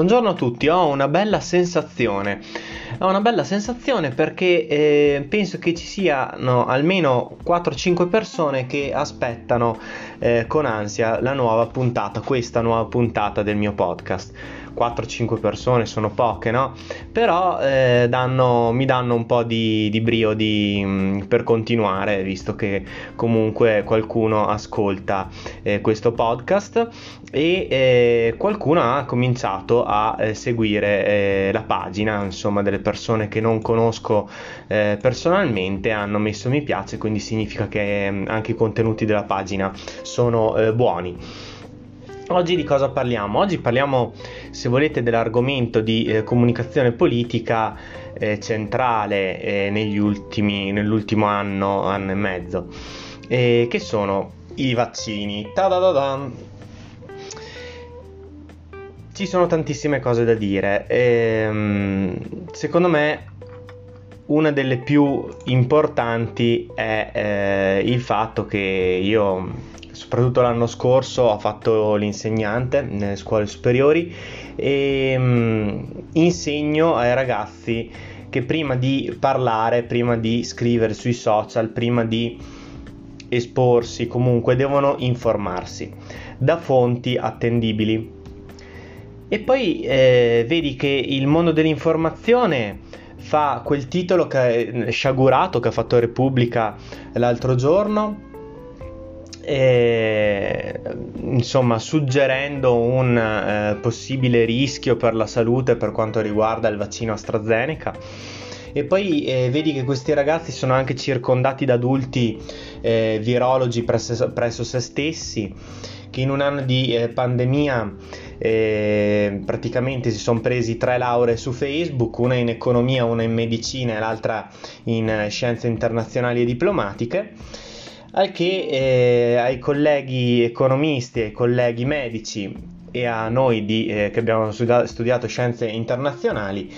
Buongiorno a tutti, ho una bella sensazione. Ho una bella sensazione perché eh, penso che ci siano almeno 4-5 persone che aspettano eh, con ansia la nuova puntata, questa nuova puntata del mio podcast. 4-5 persone sono poche, no? Però eh, danno, mi danno un po' di, di brio di, mh, mm, per continuare, visto che comunque qualcuno ascolta eh, questo podcast e eh, qualcuno ha cominciato a eh, seguire eh, la pagina, insomma, delle persone che non conosco eh, personalmente hanno messo mi piace, quindi significa che mm, anche i contenuti della pagina sono buoni. Oggi di cosa parliamo? Oggi parliamo, se volete, dell'argomento di eh, comunicazione politica eh, centrale eh, ultimi, nell'ultimo anno, anno e mezzo, che sono i vaccini. Ta-da-da-dan. Ci sono tantissime cose da dire. Ehm, secondo me una delle più importanti è eh, il fatto che io soprattutto l'anno scorso ho fatto l'insegnante nelle scuole superiori e mh, mm, insegno ai ragazzi che prima di parlare, prima di scrivere sui social, prima di esporsi, comunque devono informarsi da fonti attendibili. E poi eh, vedi che il mondo dell'informazione fa quel titolo che è sciagurato che ha fatto Repubblica l'altro giorno e, insomma suggerendo un eh, possibile rischio per la salute per quanto riguarda il vaccino AstraZeneca. E poi eh, vedi che questi ragazzi sono anche circondati da adulti eh, virologi presso, presso, se stessi che in un anno di eh, pandemia eh, praticamente si sono presi tre lauree su Facebook, una in economia, una in medicina e l'altra in eh, scienze internazionali e diplomatiche al che eh, ai colleghi economisti, ai colleghi medici e a noi di, eh, che abbiamo studiato scienze internazionali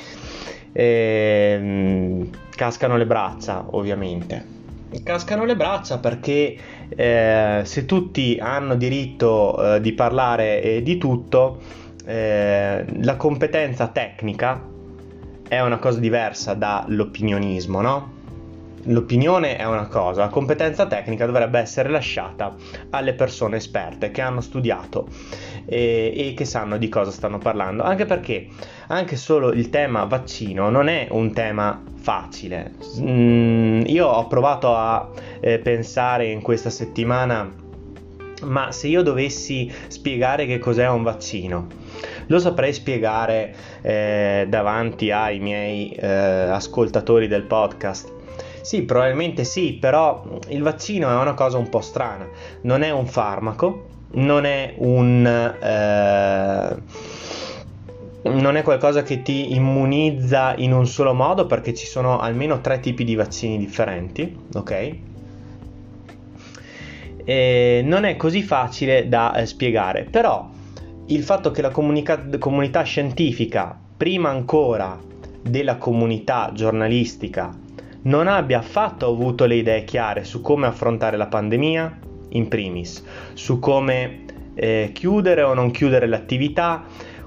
eh, cascano le braccia ovviamente. Cascano le braccia perché eh, se tutti hanno diritto eh, di parlare di tutto, eh, la competenza tecnica è una cosa diversa dall'opinionismo, no? L'opinione è una cosa, la competenza tecnica dovrebbe essere lasciata alle persone esperte che hanno studiato e, e, che sanno di cosa stanno parlando, anche perché anche solo il tema vaccino non è un tema facile. Mm, io ho provato a eh, pensare in questa settimana, ma se io dovessi spiegare che cos'è un vaccino, lo saprei spiegare eh, davanti ai miei eh, ascoltatori del podcast sì, probabilmente sì, però il vaccino è una cosa un po' strana. Non è un farmaco, non è un... Eh, non è qualcosa che ti immunizza in un solo modo perché ci sono almeno tre tipi di vaccini differenti, ok? E non è così facile da eh, spiegare, però il fatto che la comunica- comunità scientifica, prima ancora della comunità giornalistica, non abbia affatto avuto le idee chiare su come affrontare la pandemia, in primis, su come eh, chiudere o non chiudere l'attività,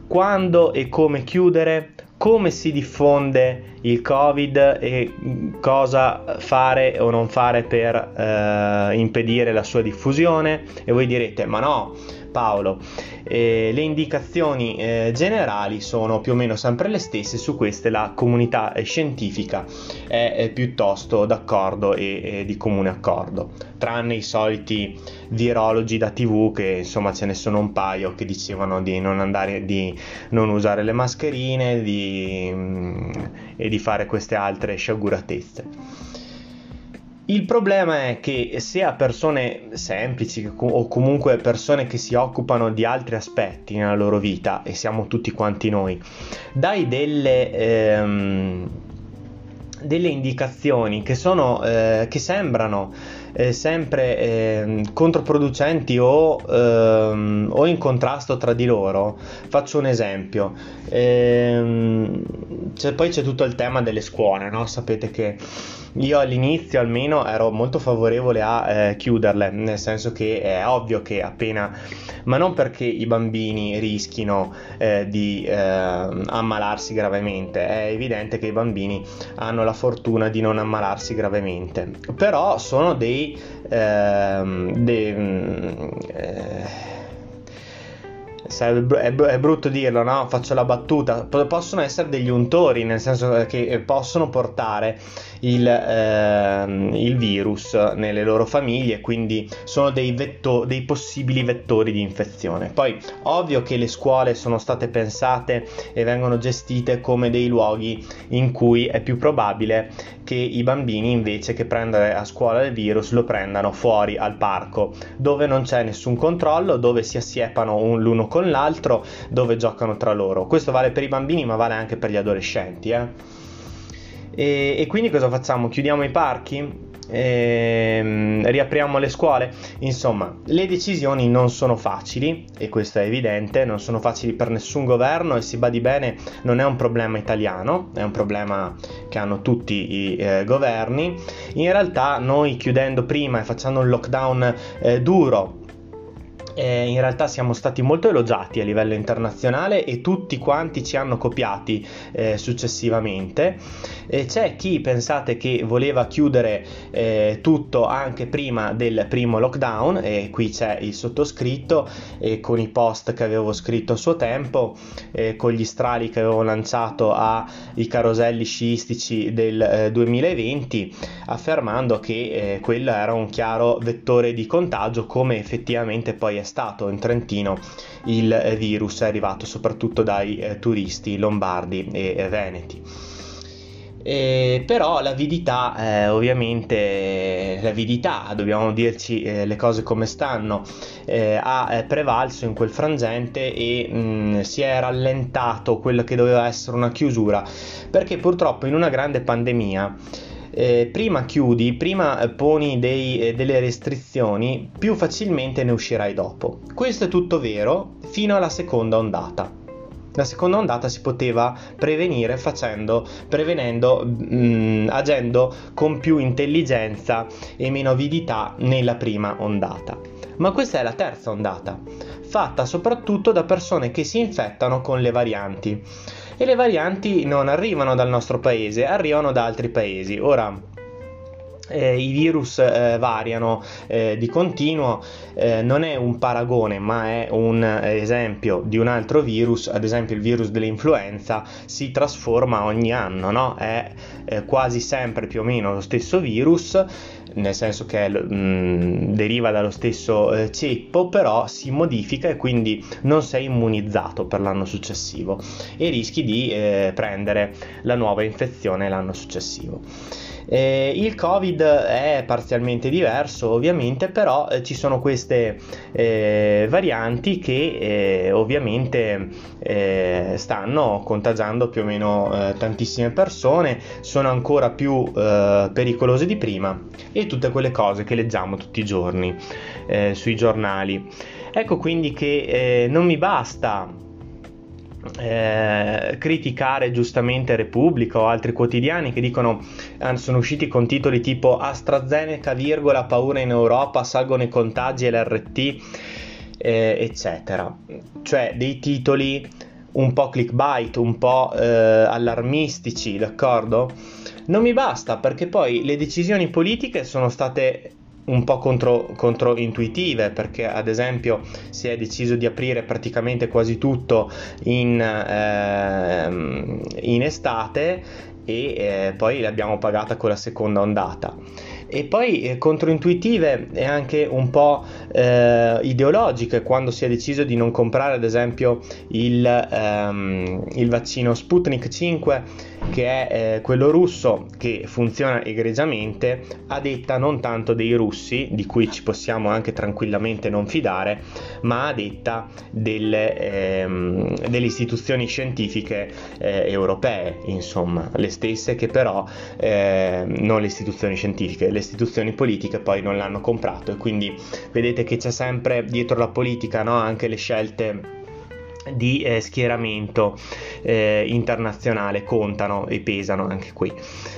quando e come chiudere, come si diffonde il covid e cosa fare o non fare per eh, impedire la sua diffusione. E voi direte ma no Paolo. Eh, le indicazioni eh, generali sono più o meno sempre le stesse, su queste la comunità scientifica è, è piuttosto d'accordo e, e, di comune accordo, tranne i soliti virologi da tv che insomma ce ne sono un paio che dicevano di non, andare, di non usare le mascherine di, mm, e di fare queste altre sciaguratezze. Il problema è che se a persone semplici o comunque persone che si occupano di altri aspetti nella loro vita, e siamo tutti quanti noi, dai delle, ehm, delle indicazioni che, sono, eh, che sembrano eh, sempre eh, controproducenti o, ehm, o, in contrasto tra di loro. Faccio un esempio. Ehm, c'è, poi c'è tutto il tema delle scuole, no? Sapete che io all'inizio almeno ero molto favorevole a eh, chiuderle, nel senso che è ovvio che appena, ma non perché i bambini rischino eh, di eh, ammalarsi gravemente, è evidente che i bambini hanno la fortuna di non ammalarsi gravemente, però sono dei... Ehm, dei mm, eh, è brutto dirlo, no? Faccio la battuta. Possono essere degli untori, nel senso che possono portare il, eh, il virus nelle loro famiglie, quindi sono dei, vetto- dei possibili vettori di infezione. Poi, ovvio che le scuole sono state pensate e vengono gestite come dei luoghi in cui è più probabile che i bambini, invece che prendere a scuola il virus, lo prendano fuori al parco, dove non c'è nessun controllo, dove si assiepano un, l'uno con l'altro, dove giocano tra loro. Questo vale per i bambini, ma vale anche per gli adolescenti. Eh? E, e, quindi cosa facciamo? Chiudiamo i parchi? E, riapriamo le scuole? Insomma, le decisioni non sono facili, e questo è evidente, non sono facili per nessun governo e si badi bene, non è un problema italiano, è un problema che hanno tutti i eh, governi. In realtà noi chiudendo prima e facendo un lockdown eh, duro eh, in realtà siamo stati molto elogiati a livello internazionale e tutti quanti ci hanno copiati eh, successivamente. E c'è chi pensate che voleva chiudere eh, tutto anche prima del primo lockdown e qui c'è il sottoscritto con i post che avevo scritto a suo tempo, con gli strali che avevo lanciato ai caroselli sciistici del 2020 eh, affermando che eh, quello era un chiaro vettore di contagio come effettivamente poi è stato in Trentino il virus è arrivato soprattutto dai eh, turisti lombardi e veneti. Eh, però l'avidità, eh, ovviamente, l'avidità, dobbiamo dirci eh, le cose come stanno, eh, ha eh, prevalso in quel frangente e mh, mm, si è rallentato quello che doveva essere una chiusura, perché purtroppo in una grande pandemia eh, prima chiudi, prima eh, poni dei, eh, delle restrizioni, più facilmente ne uscirai dopo. Questo è tutto vero fino alla seconda ondata. La seconda ondata si poteva prevenire facendo, prevenendo, mh, mm, agendo con più intelligenza e meno avidità nella prima ondata. Ma questa è la terza ondata, fatta soprattutto da persone che si infettano con le varianti e le varianti non arrivano dal nostro paese, arrivano da altri paesi. Ora, eh, i virus eh, variano eh, di continuo, eh, non è un paragone ma è un esempio di un altro virus, ad esempio il virus dell'influenza si trasforma ogni anno, no? è eh, quasi sempre più o meno lo stesso virus, nel senso che mh, mm, deriva dallo stesso eh, ceppo, però si modifica e quindi non sei immunizzato per l'anno successivo e rischi di eh, prendere la nuova infezione l'anno successivo. Eh, il Covid è parzialmente diverso ovviamente, però eh, ci sono queste eh, varianti che eh, ovviamente eh, stanno contagiando più o meno eh, tantissime persone, sono ancora più pericolose di prima e tutte quelle cose che leggiamo tutti i giorni sui giornali. Ecco quindi che non mi basta eh, criticare giustamente Repubblica o altri quotidiani che dicono sono usciti con titoli tipo AstraZeneca, virgola, paura in Europa, salgono i contagi e l'RT, eh, eccetera. Cioè dei titoli un po' clickbait, un po' eh, allarmistici, d'accordo? Non mi basta perché poi le decisioni politiche sono state un po' contro, controintuitive perché ad esempio si è deciso di aprire praticamente quasi tutto in, ehm, in estate e eh, poi l'abbiamo pagata con la seconda ondata. E poi eh, controintuitive e anche un po' eh, ideologiche quando si è deciso di non comprare ad esempio il, ehm, il vaccino Sputnik 5 che è eh, quello russo che funziona egregiamente a detta non tanto dei russi, di cui ci possiamo anche tranquillamente non fidare, ma a detta delle, ehm, delle istituzioni scientifiche eh, europee, insomma, le stesse che però eh, non le istituzioni scientifiche, le istituzioni politiche poi non l'hanno comprato. E quindi vedete che c'è sempre dietro la politica no, anche le scelte di eh, schieramento eh, internazionale contano e pesano anche qui,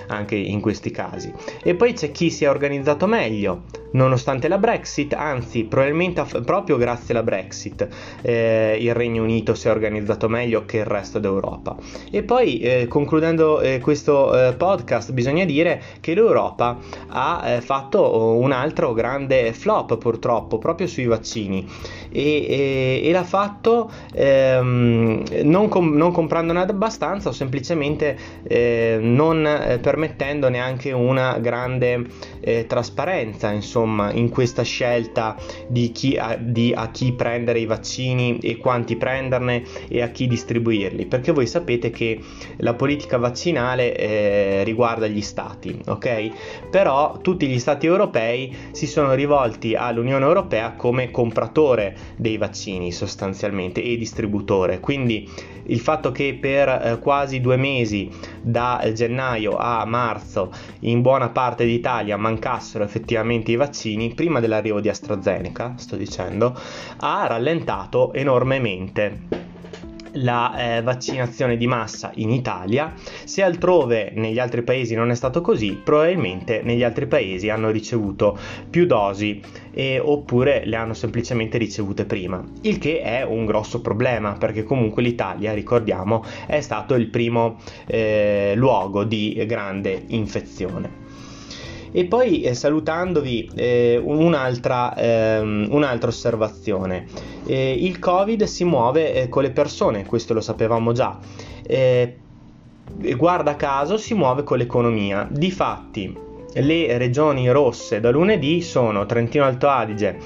anche in questi casi. E poi c'è chi si è organizzato meglio, nonostante la Brexit, anzi probabilmente proprio grazie alla Brexit eh, il Regno Unito si è organizzato meglio che il resto d'Europa. E poi eh, concludendo eh, questo eh, podcast bisogna dire che l'Europa ha eh, fatto un altro grande flop purtroppo proprio sui vaccini e, e, e l'ha fatto ehm, non, com- non, comprandone abbastanza o semplicemente eh, non eh, permettendo neanche una grande eh, trasparenza insomma in questa scelta di, chi, a, di a chi prendere i vaccini e quanti prenderne e a chi distribuirli. Perché voi sapete che la politica vaccinale eh, riguarda gli stati ok? Però tutti gli stati europei si sono rivolti all'Unione Europea come compratore dei vaccini sostanzialmente e distributore. Quindi il fatto che per eh, quasi due mesi da gennaio a marzo in buona parte d'Italia mancassero effettivamente i vaccini prima dell'arrivo di AstraZeneca, sto dicendo, ha rallentato enormemente la eh, vaccinazione di massa in Italia. Se altrove negli altri paesi non è stato così, probabilmente negli altri paesi hanno ricevuto più dosi e, oppure le hanno semplicemente ricevute prima, il che è un grosso problema perché comunque l'Italia, ricordiamo, è stato il primo eh, luogo di grande infezione. E poi eh, salutandovi eh, un'altra, ehm, un'altra, osservazione. Eh, il Covid si muove eh, con le persone, questo lo sapevamo già. Eh, guarda caso si muove con l'economia. Difatti, le regioni rosse da lunedì sono Trentino Alto Adige,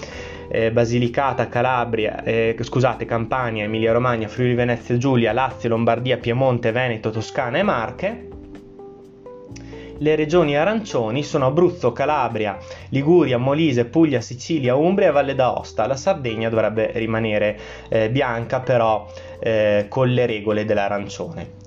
eh, Basilicata, Calabria, eh, scusate, Campania, Emilia Romagna, Friuli Venezia Giulia, Lazio, Lombardia, Piemonte, Veneto, Toscana e Marche le regioni arancioni sono Abruzzo, Calabria, Liguria, Molise, Puglia, Sicilia, Umbria e Valle d'Aosta. La Sardegna dovrebbe rimanere eh, bianca però eh, con le regole dell'arancione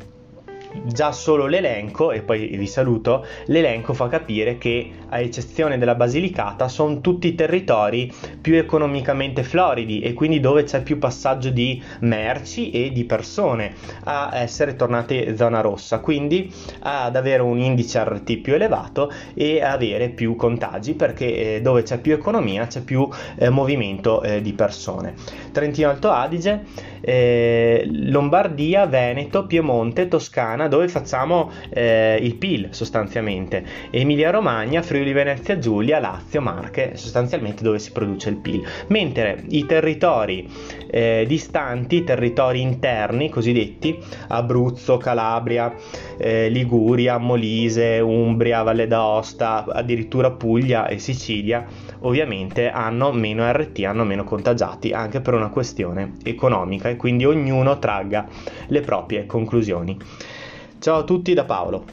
già solo l'elenco, e poi vi saluto, l'elenco fa capire che a eccezione della Basilicata sono tutti territori più economicamente floridi e quindi dove c'è più passaggio di merci e di persone a essere tornate zona rossa, quindi ad avere un indice RT più elevato e avere più contagi perché eh, dove c'è più economia c'è più eh, movimento eh, di persone. Trentino Alto Adige, eh, Lombardia, Veneto, Piemonte, Toscana, zona dove facciamo eh, il PIL sostanzialmente. Emilia Romagna, Friuli Venezia Giulia, Lazio, Marche, sostanzialmente dove si produce il PIL. Mentre i territori eh, distanti, territori interni cosiddetti, Abruzzo, Calabria, eh, Liguria, Molise, Umbria, Valle d'Aosta, addirittura Puglia e Sicilia, ovviamente hanno meno RT, hanno meno contagiati anche per una questione economica e quindi ognuno tragga le proprie conclusioni. Ciao a tutti da Paolo.